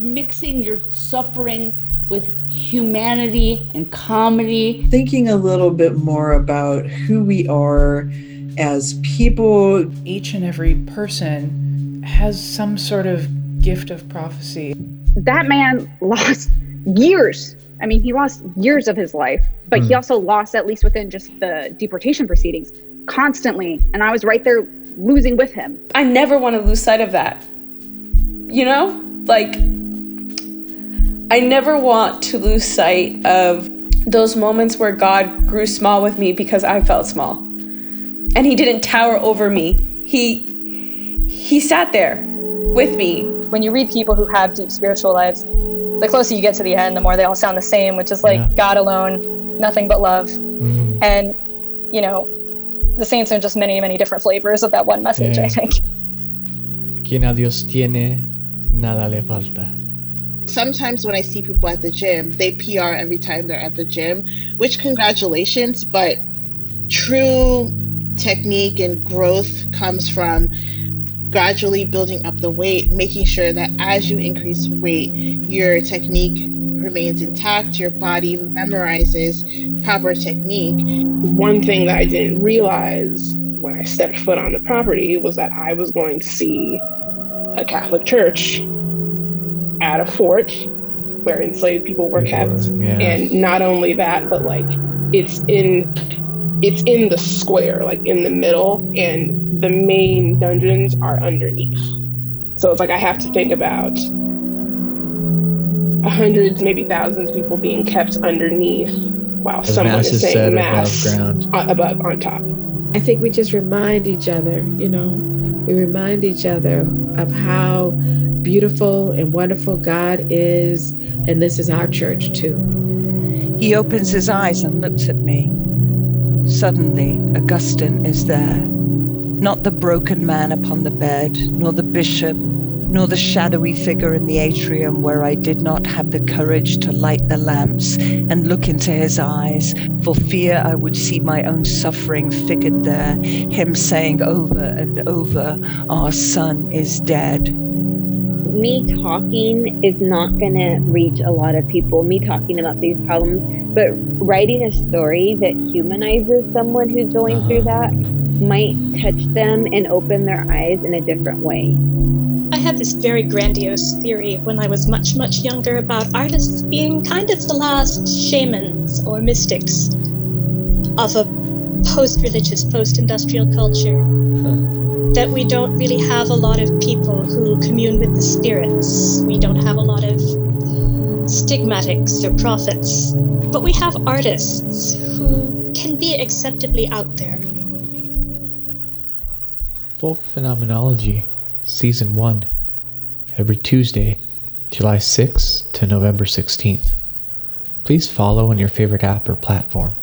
mixing your suffering with humanity and comedy. Thinking a little bit more about who we are as people. Each and every person has some sort of gift of prophecy. That man lost years. I mean, he lost years of his life, but mm. he hmm. also lost, at least within just the deportation proceedings, constantly. And I was right there losing with him. I never want to lose sight of that. You know? Like, I never want to lose sight of those moments where God grew small with me because I felt small. And he didn't tower over me. He he sat there with me. When you read people who have deep spiritual lives, the closer you get to the end, the more they all sound the same, which is like yeah. God alone, nothing but love. Mm-hmm. And you know, the saints are just many, many different flavors of that one message, yeah. I think. Quien a Dios tiene, nada le falta. Sometimes when I see people at the gym, they PR every time they're at the gym, which congratulations, but true technique and growth comes from gradually building up the weight, making sure that as you increase weight, your technique remains intact, your body memorizes proper technique. One thing that I didn't realize when I stepped foot on the property was that I was going to see a Catholic church at a fort where enslaved people were kept. Yeah. And not only that, but like it's in it's in the square, like in the middle, and the main dungeons are underneath. So it's like I have to think about hundreds, maybe thousands of people being kept underneath while the someone is saying mass above, ground. On, above on top. I think we just remind each other, you know, we remind each other of how beautiful and wonderful God is, and this is our church too. He opens his eyes and looks at me. Suddenly, Augustine is there. Not the broken man upon the bed, nor the bishop, nor the shadowy figure in the atrium where I did not have the courage to light the lamps and look into his eyes, for fear I would see my own suffering figured there, him saying over and over, Our son is dead. Me talking is not going to reach a lot of people, me talking about these problems, but writing a story that humanizes someone who's going uh-huh. through that might touch them and open their eyes in a different way. I had this very grandiose theory when I was much, much younger about artists being kind of the last shamans or mystics of a post religious, post industrial culture. Huh. That we don't really have a lot of people who commune with the spirits. We don't have a lot of stigmatics or prophets. But we have artists who can be acceptably out there. Folk Phenomenology Season 1, every Tuesday, July 6th to November 16th. Please follow on your favorite app or platform.